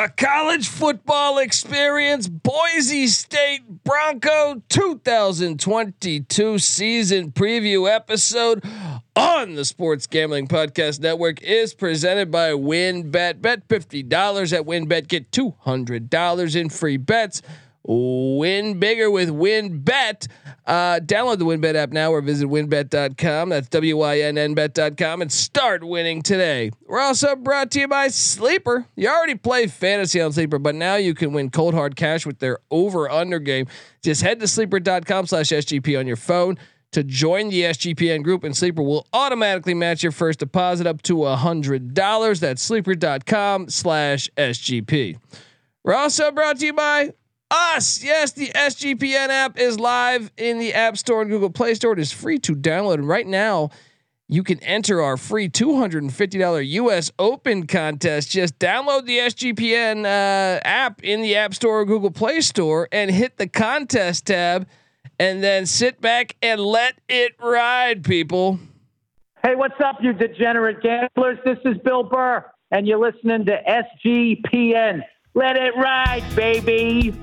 The college football experience, Boise State Bronco 2022 season preview episode on the Sports Gambling Podcast Network is presented by WynnBET. Bet $50 at WynnBET, get $200 in free bets. Win bigger with WynnBET. Uh, download the WynnBET app now or visit winbet.com. That's W Y N N bet.com and start winning today. We're also brought to you by Sleeper. You already play fantasy on Sleeper, but now you can win cold hard cash with their over under game. Just head to sleeper.com slash SGP on your phone to join the SGPN group, and Sleeper will automatically match your first deposit up to a $100. That's sleeper.com slash SGP. We're also brought to you by us. Yes, the SGPN app is live in the App Store and Google Play Store. It is free to download. And right now, you can enter our free $250 US Open contest. Just download the SGPN uh, app in the App Store or Google Play Store and hit the contest tab and then sit back and let it ride, people. Hey, what's up, you degenerate gamblers? This is Bill Burr, and you're listening to SGPN. Let it ride, baby.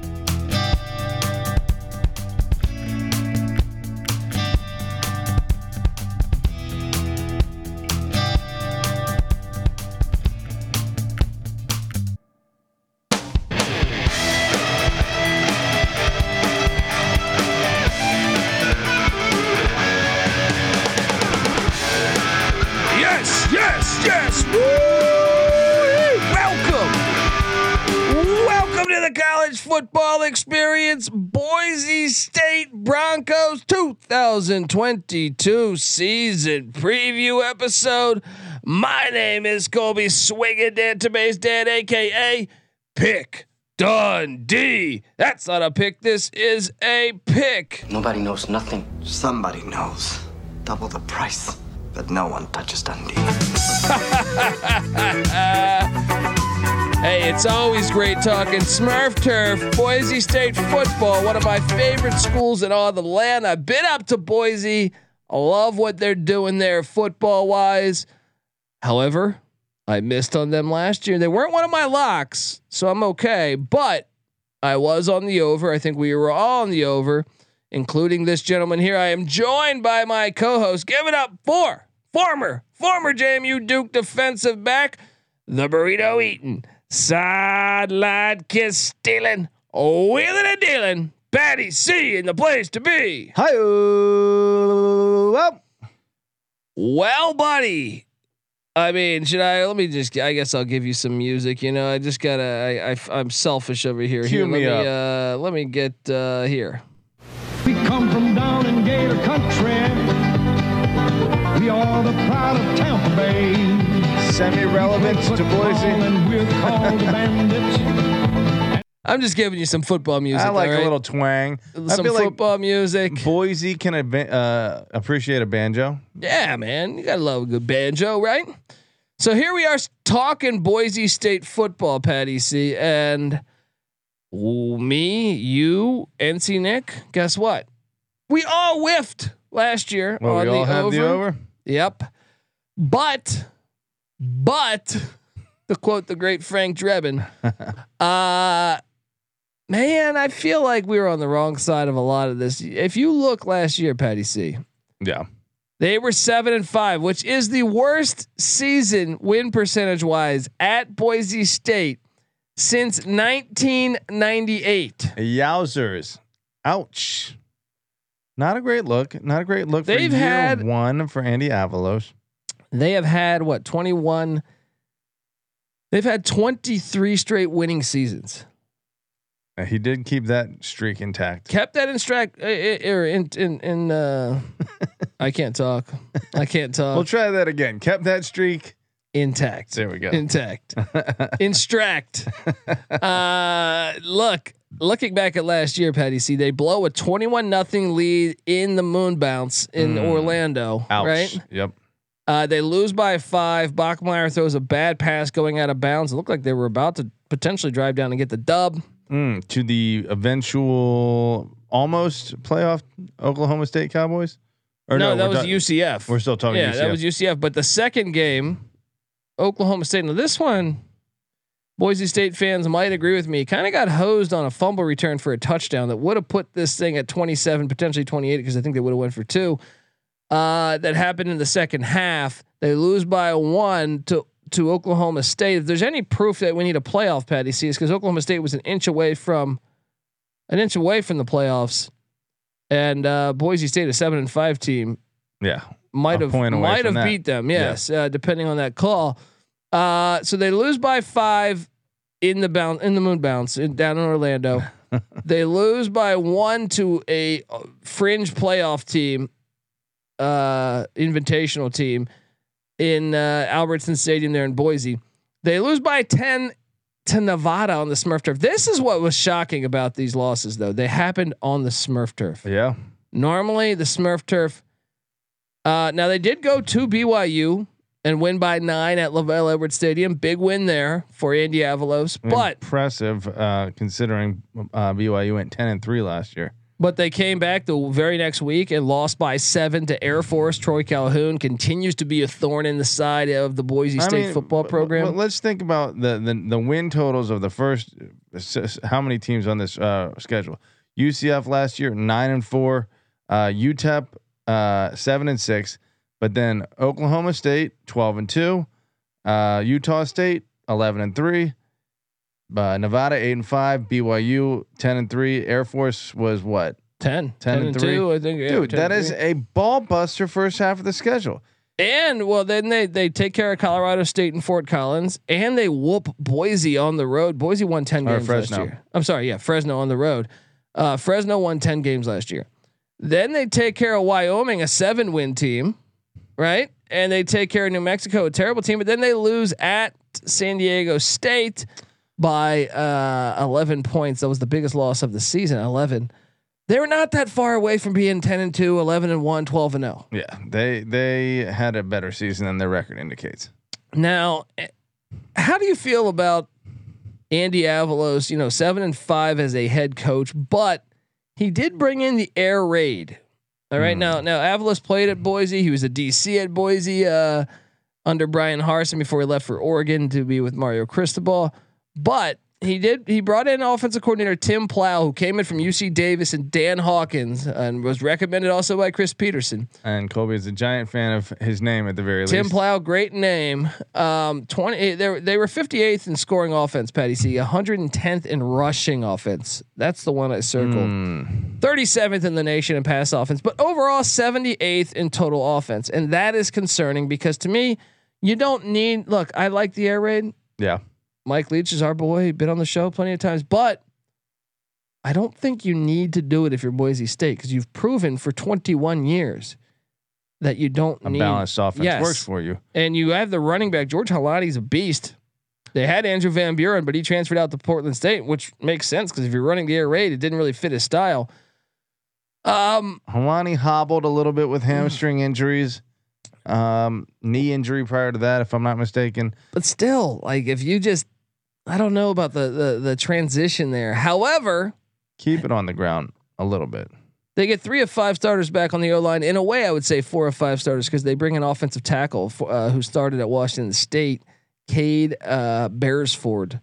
2022 season preview episode. My name is Colby Swinging Database Dad, aka Pick Dundee. That's not a pick. This is a pick. Nobody knows nothing. Somebody knows. Double the price. But no one touches Dundee. Hey, it's always great talking Smurf Turf, Boise State football, one of my favorite schools in all the land. I've been up to Boise. I love what they're doing there football wise. However, I missed on them last year. They weren't one of my locks, so I'm okay. But I was on the over. I think we were all on the over, including this gentleman here. I am joined by my co-host. Give it up for former, former JMU Duke defensive back, the burrito eating, sideline kiss stealing, wheeling and dealing. Patty C in the place to be. Hi, well, Well, buddy. I mean, should I? Let me just. I guess I'll give you some music. You know, I just gotta. I, I am selfish over here. Cue here, me let me. Uh, let me get uh, here. We come from down in Gator Country. We are the pride of Tampa Bay. Semi-relevant to Boise. And we're called the Bandits. I'm just giving you some football music. I like all a right? little twang. I some feel like football music. Boise can adva- uh, appreciate a banjo. Yeah, man, you gotta love a good banjo, right? So here we are talking Boise State football, Patty C, and me, you, NC Nick. Guess what? We all whiffed last year Well, on we all the have over. the over. Yep. But, but, to quote the great Frank Drebin, uh, man, I feel like we were on the wrong side of a lot of this. If you look last year, Patty C, Yeah. they were seven and five, which is the worst season win percentage wise at Boise State since 1998. Yowzers. Ouch. Not a great look. Not a great look They've for year had- one for Andy Avalos. They have had what 21. They've had 23 straight winning seasons. He did keep that streak intact. Kept that in strack uh, or in in in. Uh, I can't talk. I can't talk. We'll try that again. Kept that streak intact. There we go. Intact. Instract. Uh, look, looking back at last year, Patty C, they blow a 21 nothing lead in the moon bounce in Mm. Orlando. Ouch. Right? Yep. Uh, they lose by five. Bachmeier throws a bad pass going out of bounds. It looked like they were about to potentially drive down and get the dub. Mm, to the eventual almost playoff Oklahoma State Cowboys. Or no, that was ta- UCF. We're still talking. yeah, that was UCF. But the second game, Oklahoma State. Now this one, Boise State fans might agree with me. Kind of got hosed on a fumble return for a touchdown that would have put this thing at 27, potentially 28, because I think they would have went for two. Uh, that happened in the second half. They lose by one to to Oklahoma State. If there's any proof that we need a playoff, Patty C, is because Oklahoma State was an inch away from an inch away from the playoffs, and uh, Boise State, a seven and five team, yeah. might have might have beat them. Yes, uh, depending on that call. Uh, so they lose by five in the bounce in the moon bounce in, down in Orlando. they lose by one to a uh, fringe playoff team, uh, invitational team in uh, Albertson Stadium there in Boise. They lose by ten to Nevada on the Smurf turf. This is what was shocking about these losses, though. They happened on the Smurf turf. Yeah. Normally, the Smurf turf. Uh, now they did go to BYU and win by nine at LaVell Edwards Stadium. Big win there for Andy Avalos, but impressive uh, considering uh, BYU went ten and three last year. But they came back the very next week and lost by seven to Air Force. Troy Calhoun continues to be a thorn in the side of the Boise I State mean, football program. But let's think about the, the the win totals of the first. s- How many teams on this uh, schedule? UCF last year nine and four, uh, UTEP uh, seven and six, but then Oklahoma State twelve and two, uh, Utah State eleven and three, uh, Nevada eight and five, BYU ten and three, Air Force was what? 10, 10 and three. two, I think. yeah, Dude, 10 that and is three. a ball buster first half of the schedule. And well, then they they take care of Colorado State and Fort Collins, and they whoop Boise on the road. Boise won ten Or games last year. I'm sorry, yeah, Fresno on the road. Uh, Fresno won ten games last year. Then they take care of Wyoming, a seven win team, right? And they take care of New Mexico, a terrible team. But then they lose at San Diego State by uh, 11 points. That was the biggest loss of the season. 11. They were not that far away from being 10 and 2, 11 and 1, 12 and oh. 0. Yeah, they they had a better season than their record indicates. Now, eh, how do you feel about Andy Avalos? You know, seven and five as a head coach, but he did bring in the air raid. All right, now now Avalos played at Boise. He was a DC at Boise uh, under Bryan Harsin before he left for Oregon to be with Mario Cristobal. But he did he brought in offensive coordinator Tim Plough, who came in from UC Davis, and Dan Hawkins, and was recommended also by Chris Petersen. And Colby is a giant fan of his name at the very Tim least. Tim Plough, great name. Um, twenty. They they were 58th in scoring offense. Patty C. 110th in rushing offense. That's the one I circled. Hmm. 37th in the nation in pass offense, but overall 78th in total offense, and that is concerning because to me, you don't need. Look, I like the air raid. yeah, Mike Leach is our boy. Been on the show plenty of times, but I don't think you need to do it if you're Boise State because you've proven for 21 years that you don't a need balanced offense Yes. works for you. and you have the running back George Holani's a beast. They had Andrew Van Buren, but he transferred out to Portland State, which makes sense because if you're running the air raid, it didn't really fit his style. Um, Holani hobbled a little bit with hamstring injuries, um, knee injury prior to that, if I'm not mistaken. but still, like if you just, I don't know about the the the transition there. However, Keep it on the ground a little bit. They get three of five starters back on the O line. In a way, I would say four of five starters because they bring an offensive tackle for, uh, who started at Washington State, Cade uh, Beresford.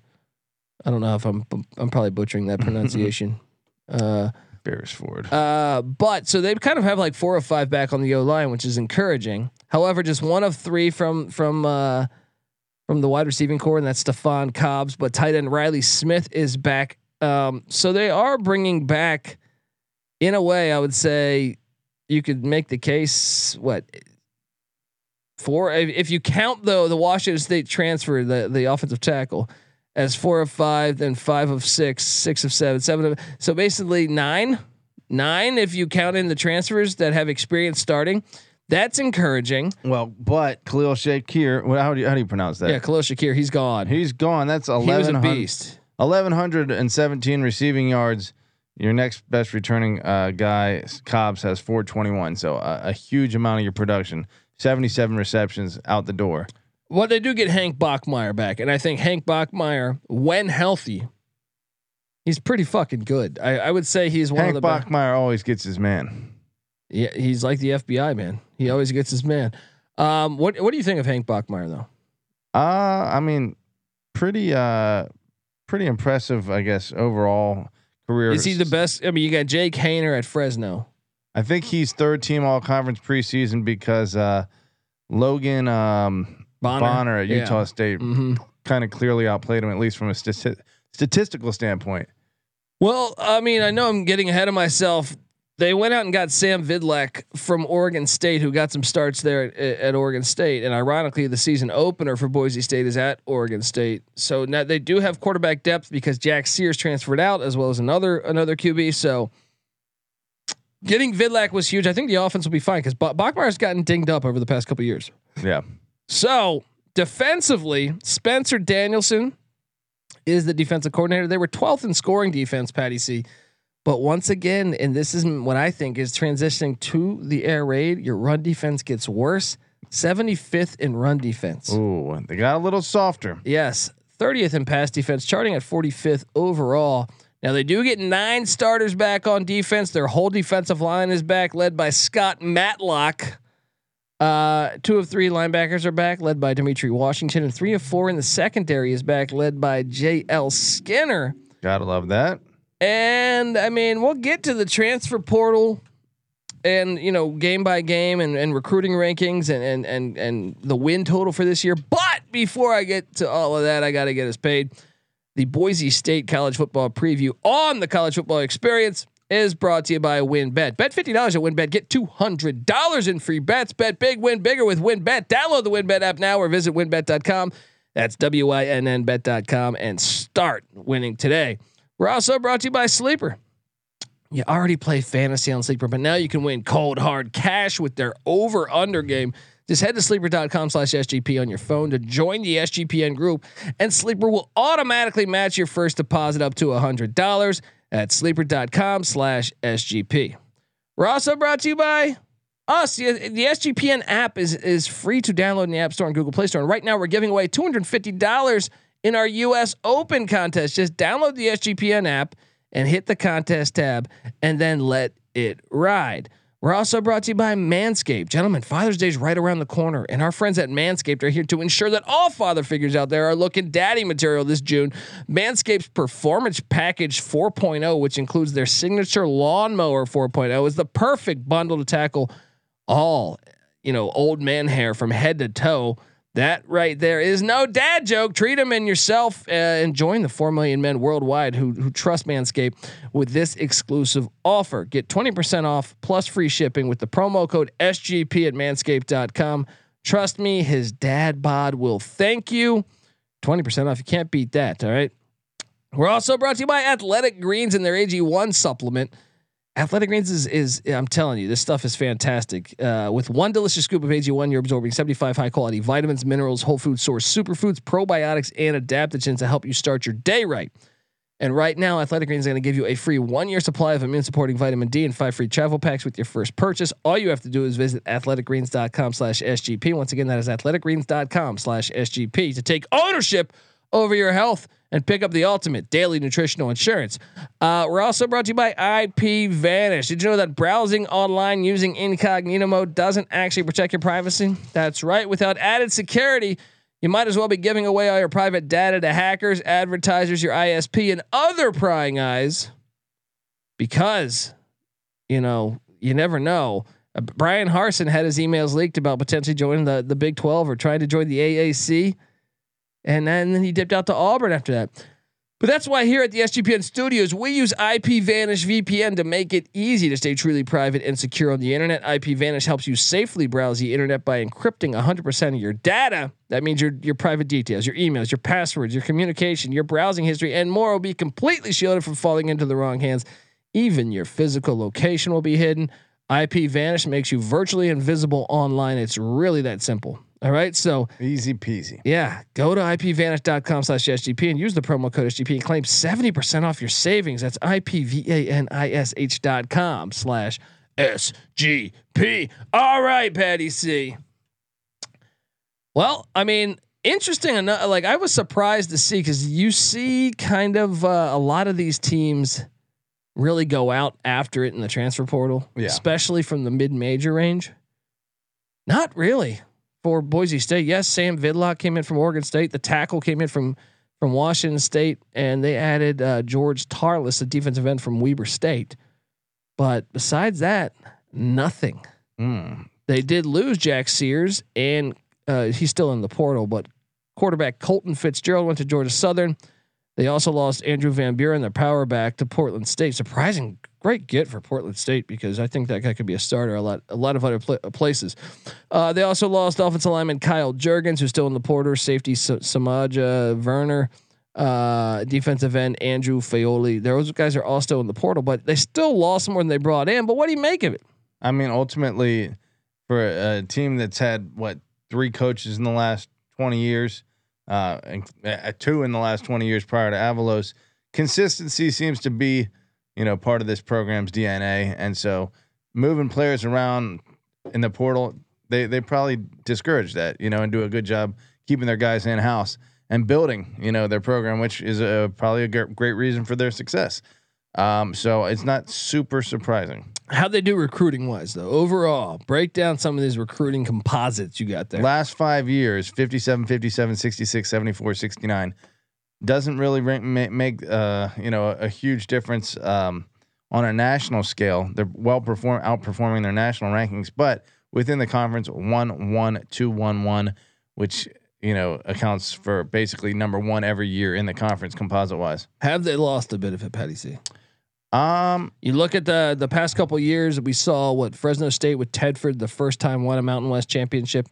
I don't know if I'm I'm probably butchering that pronunciation. uh, Beresford. uh, but so they kind of have like four or five back on the O line, which is encouraging. However, just one of three from from uh, from the wide receiving core, and that's Stefan Cobbs. But tight end Riley Smith is back. Um, so they are bringing back, in a way, I would say, you could make the case. What four? If, if you count though the Washington State transfer, the the offensive tackle. As four of five, then five of six, six of seven, seven of so basically nine, nine if you count in the transfers that have experience starting. That's encouraging. Well, but Khalil Shakir, well, how do you how do you pronounce that? Yeah, Khalil Shakir, he's gone. He's gone. That's he was eleven a hundred. beast. 1117 receiving yards. Your next best returning uh, guy, Cobbs, has 421. So uh, a huge amount of your production. 77 receptions out the door. Well, they do get Hank Bachmeier back, and I think Hank Bachmeier, when healthy, he's pretty fucking good. I, I would say he's one Hank of the best. Bachmeier always gets his man. Yeah, he's like the FBI man. He always gets his man. Um, what what do you think of Hank Bachmeier though? Uh, I mean, pretty uh, pretty impressive, I guess, overall career. Is he the best? I mean, you got Jake Haener at Fresno. I think he's third team all conference preseason because uh, Logan um, Bonner, Bonner, at Yeah. Utah State hmm kind of clearly outplayed him, at least from a stati- statistical standpoint. Well, I mean, I know I'm getting ahead of myself. They went out and got Sam Vidlak from Oregon State, who got some starts there at, at Oregon State. And ironically, the season opener for Boise State is at Oregon State. So now they do have quarterback depth because Jack Sears transferred out, as well as another another QB. So getting Vidlak was huge. I think the offense will be fine because Bachmeier's gotten dinged up over the past couple years. Yeah. So defensively, Spencer Danielson is the defensive coordinator. They were 12th in scoring defense, Patty C. But once again, and this is what I think is transitioning to the air raid, your run defense gets worse. 75th in run defense. Ooh, they got a little softer. Yes. 30th in pass defense, charting at 45th overall. Now they do get nine starters back on defense. Their whole defensive line is back, led by Scott Matlock. Uh, two of three linebackers are back, led by Dimitri Washington, and three of four in the secondary is back, led by J.L. Skinner. Gotta love that. And I mean, we'll get to the transfer portal and you know, game by game and, and recruiting rankings and, and and and the win total for this year. But before I get to all of that, I gotta get us paid. The Boise State college football preview on the college football experience is brought to you by WynnBET. Bet $50 at WynnBET. Get $200 in free bets. Bet big, win bigger with WynnBET. Download the WynnBET app now or visit winbet.com. That's W I N N bet.com and start winning today. We're also brought to you by Sleeper. You already play fantasy on Sleeper, but now you can win cold hard cash with their over under game. Just head to sleeper.com slash SGP on your phone to join the SGPN group, and Sleeper will automatically match your first deposit up to $100 at sleeper.com slash SGP. We're also brought to you by us. The, the SGPN app is, is free to download in the App Store and Google Play Store. And right now, we're giving away $250 in our US Open contest. Just download the SGPN app and hit the contest tab and then let it ride. We're also brought to you by Manscaped. Gentlemen, Father's Day is right around the corner, and our friends at Manscaped are here to ensure that all father figures out there are looking daddy material this June. Manscaped's Performance Package 4.0, which includes their signature lawnmower 4.0, is the perfect bundle to tackle all, you know, old man hair from head to toe. That right there is no dad joke. Treat them and yourself uh, and join the 4 million men worldwide who, who trust Manscaped with this exclusive offer. Get 20% off plus free shipping with the promo code SGP at manscaped.com. Trust me, his dad bod will thank you. 20% off. You can't beat that. All right. We're also brought to you by Athletic Greens and their AG1 supplement. Athletic Greens is is I'm telling you, this stuff is fantastic. Uh, with one delicious scoop of AG1, you're absorbing 75 high quality vitamins, minerals, whole food source superfoods, probiotics, and adaptogens to help you start your day right. And right now, Athletic Greens is going to give you a free one year supply of immune supporting vitamin D and five free travel packs with your first purchase. All you have to do is visit athleticgreens.com slash SGP. Once again, that is athleticgreens.com slash SGP to take ownership over your health and pick up the ultimate daily nutritional insurance. Uh, we're also brought to you by IP Vanish. Did you know that browsing online using incognito mode doesn't actually protect your privacy? That's right. Without added security, you might as well be giving away all your private data to hackers, advertisers, your ISP, and other prying eyes because, you know, you never know. Uh, Bryan Harsin had his emails leaked about potentially joining the, the Big 12 or trying to join the AAC. And then, he dipped out to Auburn after that. But that's why here at the SGPN studios, we use IP Vanish VPN to make it easy to stay truly private and secure on the internet. IP Vanish helps you safely browse the internet by encrypting 100% of your data. That means your, your private details, your emails, your passwords, your communication, your browsing history, and more will be completely shielded from falling into the wrong hands. Even your physical location will be hidden. IP Vanish makes you virtually invisible online. It's really that simple. All right. So Easy peasy. yeah, go to ipvanish.com slash SGP and use the promo code SGP and claim 70% off your savings. That's IPVANISH dot com slash SGP. All right, Patty C. Well, I mean, interesting enough. Like I was surprised to see because you see kind of uh, a lot of these teams really go out after it in the transfer portal, Yeah. especially from the mid-major range. Not really for Boise State. Yes, Sam Vidlak came in from Oregon State. The tackle came in from from Washington State, and they added uh, George Tarlas, a defensive end from Weber State. But besides that, nothing. Mm. They did lose Jack Sears, and uh, he's still in the portal. But quarterback Colton Fitzgerald went to Georgia Southern. They also lost Andrew Van Buren, their power back, to Portland State. Surprising, great get for Portland State because I think that guy could be a starter a lot, a lot of other pla- places. Uh, they also lost offensive lineman Kyle Jurgens, who's still in the porter. Safety Sa- Samaja Werner, uh, defensive end Andrew Faioli. Those guys are all still in the portal, but they still lost more than they brought in. But what do you make of it? I mean, ultimately, for a, a team that's had what three coaches in the last twenty years, uh, and uh, two in the last twenty years prior to Avalos, consistency seems to be, you know, part of this program's DNA. And so, moving players around in the portal, they they probably discourage that, you know, and do a good job keeping their guys in house and building, you know, their program, which is a, probably a great reason for their success. Um, so it's not super surprising. How'd they do recruiting wise though? Overall, break down some of these recruiting composites you got there. Last five years 57, 57, 66, 74, 69. Doesn't really make uh, you know a, a huge difference um, on a national scale. They're well perform outperforming their national rankings, but within the conference, one, one, two, one, one, which you know accounts for basically number one every year in the conference composite wise. Have they lost a bit of it, Patty C? Um, You look at the the past couple years, we saw what Fresno State with Tedford the first time won a Mountain West championship.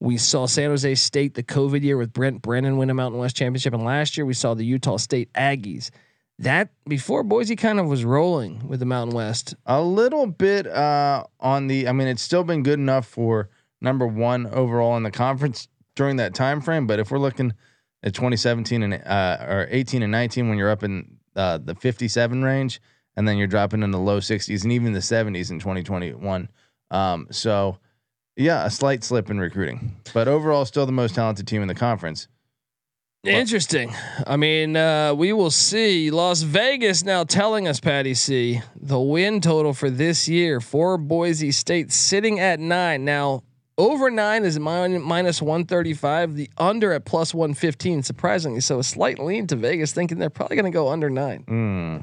We saw San Jose State the COVID year with Brent Brennan win a Mountain West championship, and last year we saw the Utah State Aggies. That before Boise kind of was rolling with the Mountain West. A little bit uh, on the. I mean, it's still been good enough for number one overall in the conference during that time frame. But if we're looking at 2017 and uh, or 18 and 19, when you're up in uh, the 57 range, and then you're dropping in the low 60s and even the 70s in 2021. Um, so, yeah, a slight slip in recruiting, but overall, still the most talented team in the conference. Interesting. I mean, uh, we will see. Las Vegas now telling us, Patty C, the win total for this year for Boise State sitting at nine. Now, over nine is min- minus 135, the under at plus 115, surprisingly. So, a slight lean to Vegas, thinking they're probably going to go under nine. Hmm.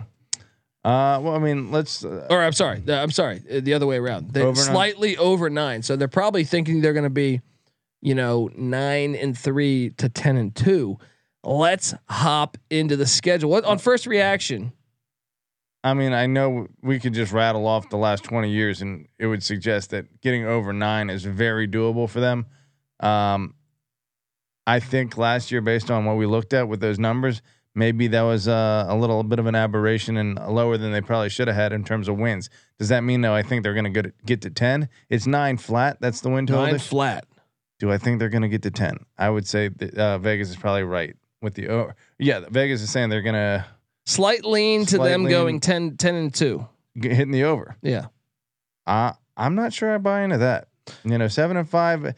Uh, well, I mean, let's. Uh, Or, I'm sorry. uh, I'm sorry. uh, The other way around. They're Over nine? slightly over nine. So, they're probably thinking they're going to be, you know, nine and three to 10 and two. Let's hop into the schedule. What on first reaction? I mean, I know we could just rattle off the last 20 years and it would suggest that getting over nine is very doable for them. Um, I think last year, based on what we looked at with those numbers, maybe that was uh, a little bit of an aberration and lower than they probably should have had in terms of wins. Does that mean, though, I think they're going to get to 10? It's nine flat. That's the win total. Nine flat. Do I think they're going to get to 10? I would say that, uh, Vegas is probably right with the, oh, yeah, Vegas is saying they're going to Slight lean to them lean. going 10, 10 and two. hitting the over. Yeah. Uh, I'm not sure I buy into that. You know, seven and five,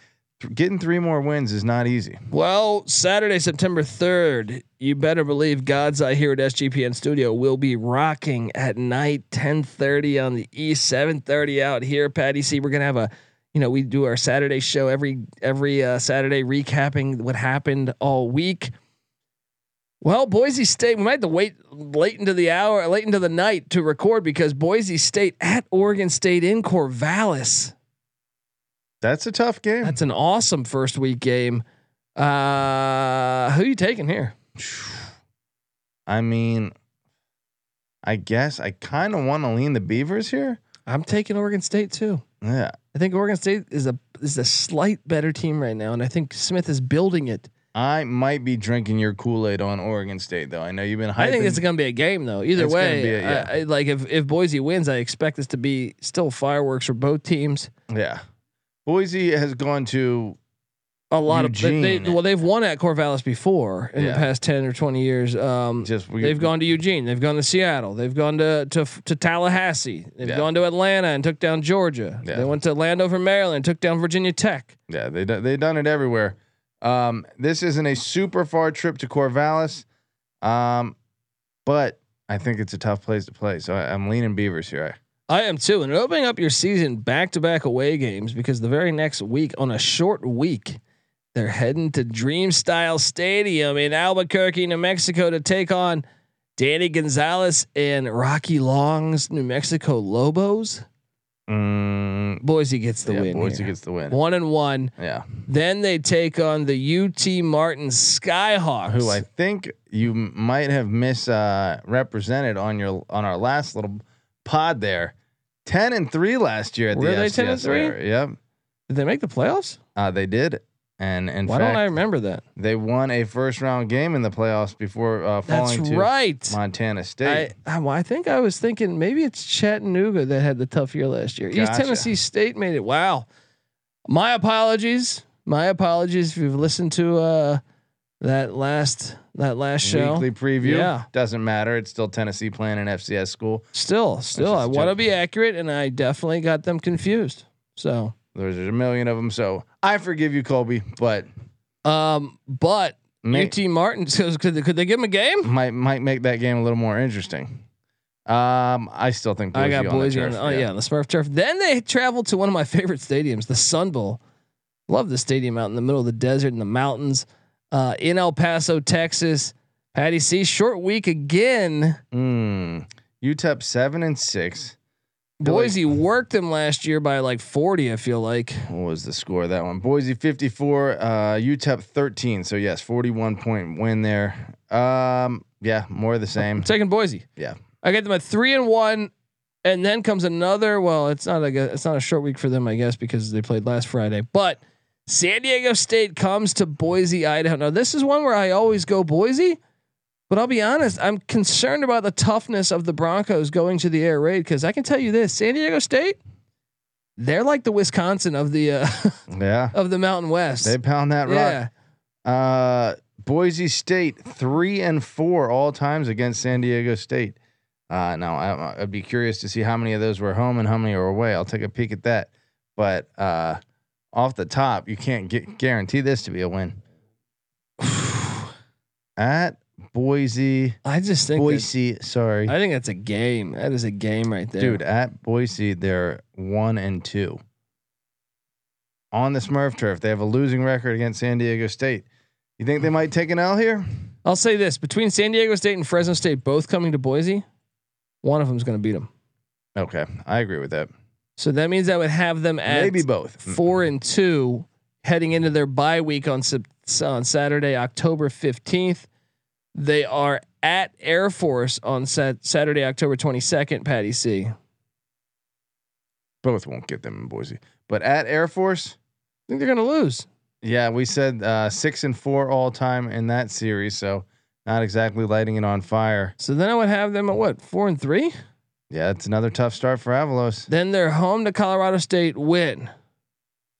getting three more wins is not easy. Well, Saturday, September 3rd, you better believe God's Eye here at SGPN Studio will be rocking at night, 1030 on the East, 730 out here. Patty C, we're going to have a, you know, we do our Saturday show every, every uh, Saturday recapping what happened all week. Well, Boise State, we might have to wait late into the hour, late into the night to record because Boise State at Oregon State in Corvallis. That's a tough game. That's an awesome first week game. Uh, who you taking here? I mean, I guess I kind of want to lean the Beavers here. I'm taking Oregon State too. Yeah. I think Oregon State is a is a slight better team right now, and I think Smith is building it I might be drinking your Kool Aid on Oregon State, though. I know you've been hyping. I think it's going to be a game though. Either It's way, a- yeah. I, I, like if if Boise wins, I expect this to be still fireworks for both teams. yeah. Boise has gone to A lot of they, they, Eugene. well, they've won at Corvallis before in Yeah. the past ten or twenty years. Um, just we, they've gone to Eugene, they've gone to Seattle, they've gone to to to Tallahassee, they've Yeah. gone to Atlanta and took down Georgia. Yeah. They went to Landover, Maryland, took down Virginia Tech. Yeah, they they done it everywhere. Um, this isn't a super far trip to Corvallis, um, but I think it's a tough place to play. So I, I'm leaning Beavers here. I am too. And opening up your season back to back away games because the very next week, on a short week, they're heading to Dreamstyle Stadium in Albuquerque, New Mexico to take on Danny Gonzales and Rocky Long's New Mexico Lobos. Mm, Boise gets the yeah, win. Boise here. gets the win. one and one. Yeah, Then they take on the UT Martin Skyhawks. who I think you might have misrepresented on your on our last little pod there. Ten and three last year at Were the they 10 and FCS three? era. Yep, did they make the playoffs? uh, they did, and in Why don't I remember that? they won a first round game in the playoffs before uh, That's falling to right. Montana State. I, I, well, I think I was thinking maybe it's Chattanooga that had the tough year last year. East Gotcha. Tennessee State made it. Wow. My apologies. My apologies if you've listened to uh, that last that last show. Weekly preview. Yeah. Doesn't matter. It's still Tennessee playing an FCS school. Still, still, I want to be accurate, and I definitely got them confused. So, There's a million of them. So I forgive you, Colby, but um, but may, UT Martin says, could they, could they give him a game? might might make that game a little more interesting. Um, I still think Boise I got on the Boise on, turf, the, oh yeah, on the Smurf turf. Then they traveled to one of my favorite stadiums, the Sun Bowl. Love the stadium out in the middle of the desert in the mountains, uh, in El Paso, Texas. Patty C, short week again. Mm. UTEP seven and six. Feel like- Boise worked them last year by like forty. I feel like What was the score of that one? Boise 54, uh, UTEP 13. So yes, 41 point win there. Um, yeah, more of the same. I'm taking Boise. Yeah. I get them at three and one, and then comes another. Well, it's not like a it's not a short week for them, I guess, because they played last Friday. But San Diego State comes to Boise, Idaho. Now this is one where I always go Boise, but I'll be honest, I'm concerned about the toughness of the Broncos going to the air raid because I can tell you this: San Diego State, they're like the Wisconsin of the uh, Yeah. of the Mountain West. They pound that rock. yeah, Uh, Boise State three and four all times against San Diego State. Uh, now I, I'd be curious to see how many of those were home and how many are away. I'll take a peek at that. But uh, off the top, you can't get, guarantee this to be a win. at Boise, I just think that- Boise, sorry, I think that's a game. That is a game right there, dude. At Boise, they're one and two on the Smurf turf. They have a losing record against San Diego State. You think they might take an L here? I'll say this: between San Diego State and Fresno State both coming to Boise, one of them's going to beat them. Okay, I agree with that. So that means I would have them at Maybe both. four and two, heading into their bye week on on Saturday, October fifteenth. They are at Air Force on sat- Saturday, October twenty second. Patty C. Both won't get them in Boise, but at Air Force, I think they're going to lose. yeah, we said uh, six and four all time in that series, so not exactly lighting it on fire. So then I would have them at what four and three. Yeah, it's another tough start for Avalos. Then they're home to Colorado State, win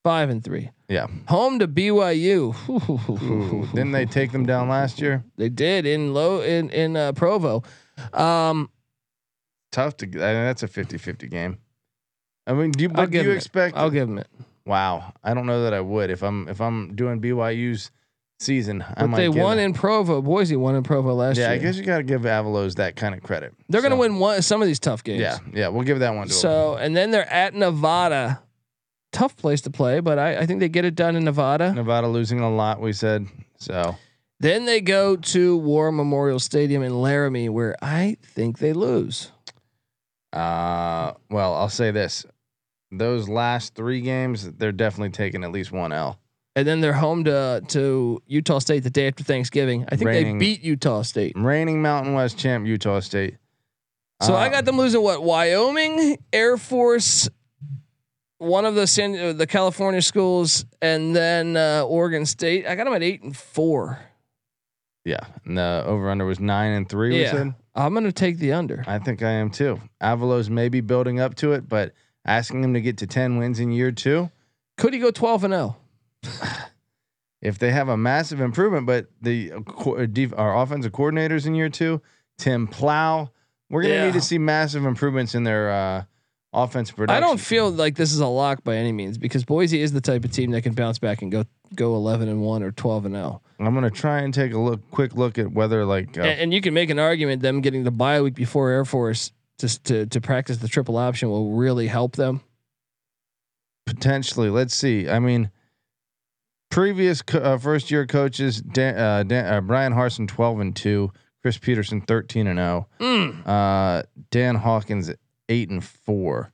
five and three. Yeah, Home to BYU. Ooh, didn't they take them down last year? They did in low in in uh, Provo. Um, Tough to. I mean, that's a 50-50 game. I mean, do you, but do you them it. expect? I'll give them it. wow, I don't know that I would if I'm if I'm doing BYU's season. I But they won them- in Provo. Boise won in Provo last Yeah, year. Yeah, I guess you got to give Avalos that kind of credit. they're going to win one some of these tough games. Yeah, yeah, we'll give that one to them. So and then they're at Nevada. Tough place to play, but I, I think they get it done in Nevada. Nevada losing a lot. We said so. Then they go to War Memorial Stadium in Laramie, where I think they lose. Uh, well, I'll say this: those last three games, they're definitely taking at least one L. And then they're home to to Utah State the day after Thanksgiving. I think they beat Utah State. Reigning Mountain West champ Utah State. So I Uh, got them losing what? Wyoming, Air Force, one of the San, uh, the California schools, and then uh, Oregon State. I got them at eight and four. Yeah, and the over under was nine and three. Yeah. I'm gonna take the under. I think I am too. Avalos may be building up to it, but asking him to get to ten wins in year two, Could he go twelve and oh? zero? if they have a massive improvement, but the our offensive coordinators in year two, Tim Plough, we're gonna Yeah. need to see massive improvements in their uh, offensive production. I don't feel like this is a lock by any means because Boise is the type of team that can bounce back and go go eleven and one or twelve and oh. zero. I'm gonna try and take a look, quick look at whether like uh, And, and you can make an argument them getting the bye week before Air Force just to to practice the triple option will really help them. potentially. Let's see. I mean, previous co- uh, first year coaches, Dan, uh, Dan, uh, Bryan Harsin, twelve and two, Chris Petersen, thirteen and zero, Mm. uh, Dan Hawkins, eight and four.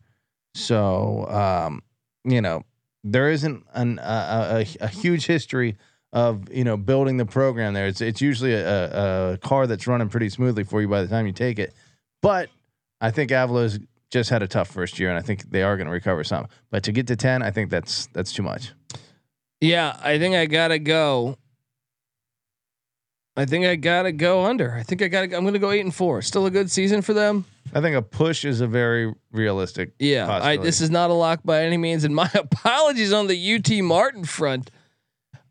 So, um, you know, there isn't an, a, a, a huge history of you know building the program there. It's it's usually a, a car that's running pretty smoothly for you by the time you take it. But I think Avalos just had a tough first year, and I think they are going to recover some. But to get to ten, I think that's that's too much. Yeah, I think I gotta go. I think I gotta go under. I think I gotta. I'm gonna go eight and four. Still a good season for them. I think a push is a very realistic. Yeah, I, this is not a lock by any means. And my apologies on the UT Martin front.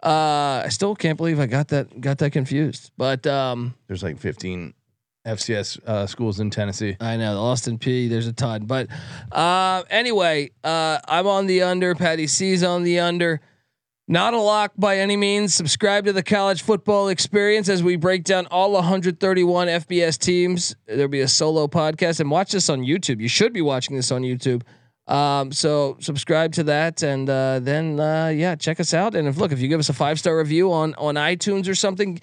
Uh, I still can't believe I got that got that confused. But um, There's like 15 FCS uh, schools in Tennessee. I know the Austin Peay There's a ton, but uh, anyway, uh, I'm on the under. Patty C's on the under. Not a lock by any means. Subscribe to the college football experience as we break down all 131 FBS teams. There'll be a solo podcast and watch this on YouTube. You should be watching this on YouTube. Um, so subscribe to that and uh, then uh, yeah, check us out. And if look, if you give us a five star review on on iTunes or something,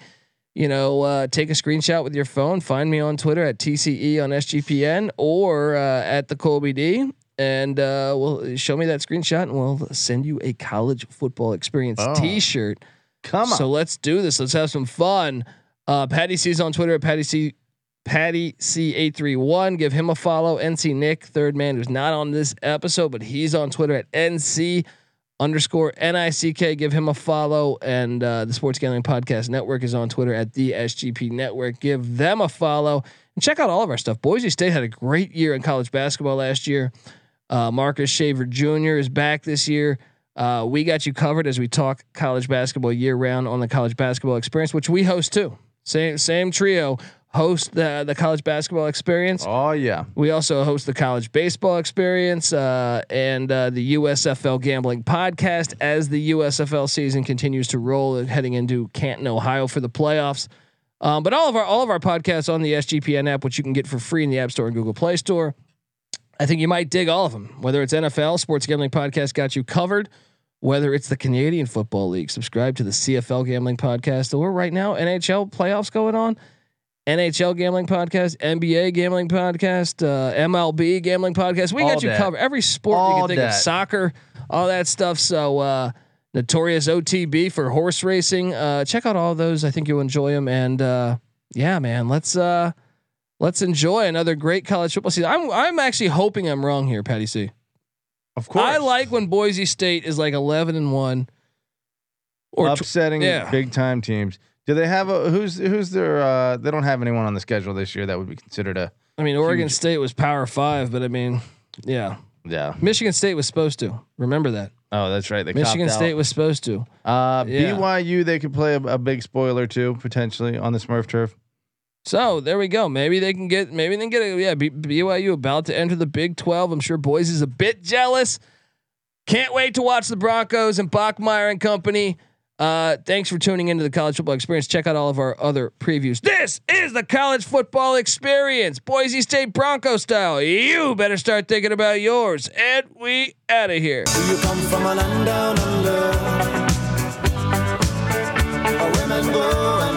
you know, uh, take a screenshot with your phone. Find me on Twitter at TCE on SGPN or uh, at the Colby D, and uh, we'll show me that screenshot, and we'll send you a college football experience Oh. T-shirt. Come on. So let's do this. Let's have some fun. Uh, Patty C's on Twitter at Patty C. Patty C eight three one. Give him a follow. NC Nick, third man who's not on this episode, but he's on Twitter at NC underscore NICK. Give him a follow. And uh, the Sports Gambling Podcast Network is on Twitter at the SGP Network. Give them a follow and check out all of our stuff. Boise State had a great year in college basketball last year. Uh, Marcus Shaver Jr. is back this year. Uh, we got you covered as we talk college basketball year round on the college basketball experience, which we host too. Same same trio host the the college basketball experience. oh yeah. We also host the college baseball experience uh, and uh, the USFL gambling podcast as the USFL season continues to roll, heading into Canton, Ohio for the playoffs. Um, but all of our all of our podcasts on the SGPN app, which you can get for free in the App Store and Google Play Store. I think you might dig all of them. Whether it's NFL, Sports Gambling Podcast got you covered. Whether it's the Canadian Football League, subscribe to the CFL Gambling Podcast, or right now NHL playoffs going on. NHL gambling podcast, NBA gambling podcast, uh, MLB gambling podcast. We All got you that. covered. Every sport you All can think of, soccer, all that stuff. So uh, notorious OTB for horse racing. Uh, check out all those. I think you'll enjoy them. And uh, yeah, man, let's uh, let's enjoy another great college football season. I'm I'm actually hoping I'm wrong here, Patty C. Of course. I like when Boise State is like 11 and one. Or tw- upsetting yeah. big time teams. Do they have a who's who's their uh they don't have anyone on the schedule this year that would be considered a I mean, Oregon. State was Power Five, but I mean, yeah, yeah. Michigan State was supposed to. Remember that. Oh, that's right. They Michigan State out. was supposed to. uh Yeah. BYU they could play a, a big spoiler too potentially on the Smurf turf. So there we go. Maybe they can get. Maybe they can get. A, yeah, BYU about to enter the Big Twelve. I'm sure Boise is a bit jealous. Can't wait to watch the Broncos and Bachmeier and company. Uh, thanks for tuning into the College Football Experience. Check out all of our other previews. This is the College Football Experience, Boise State Bronco style. You better start thinking about yours. And we out of here. Do you come from a land down under? A women go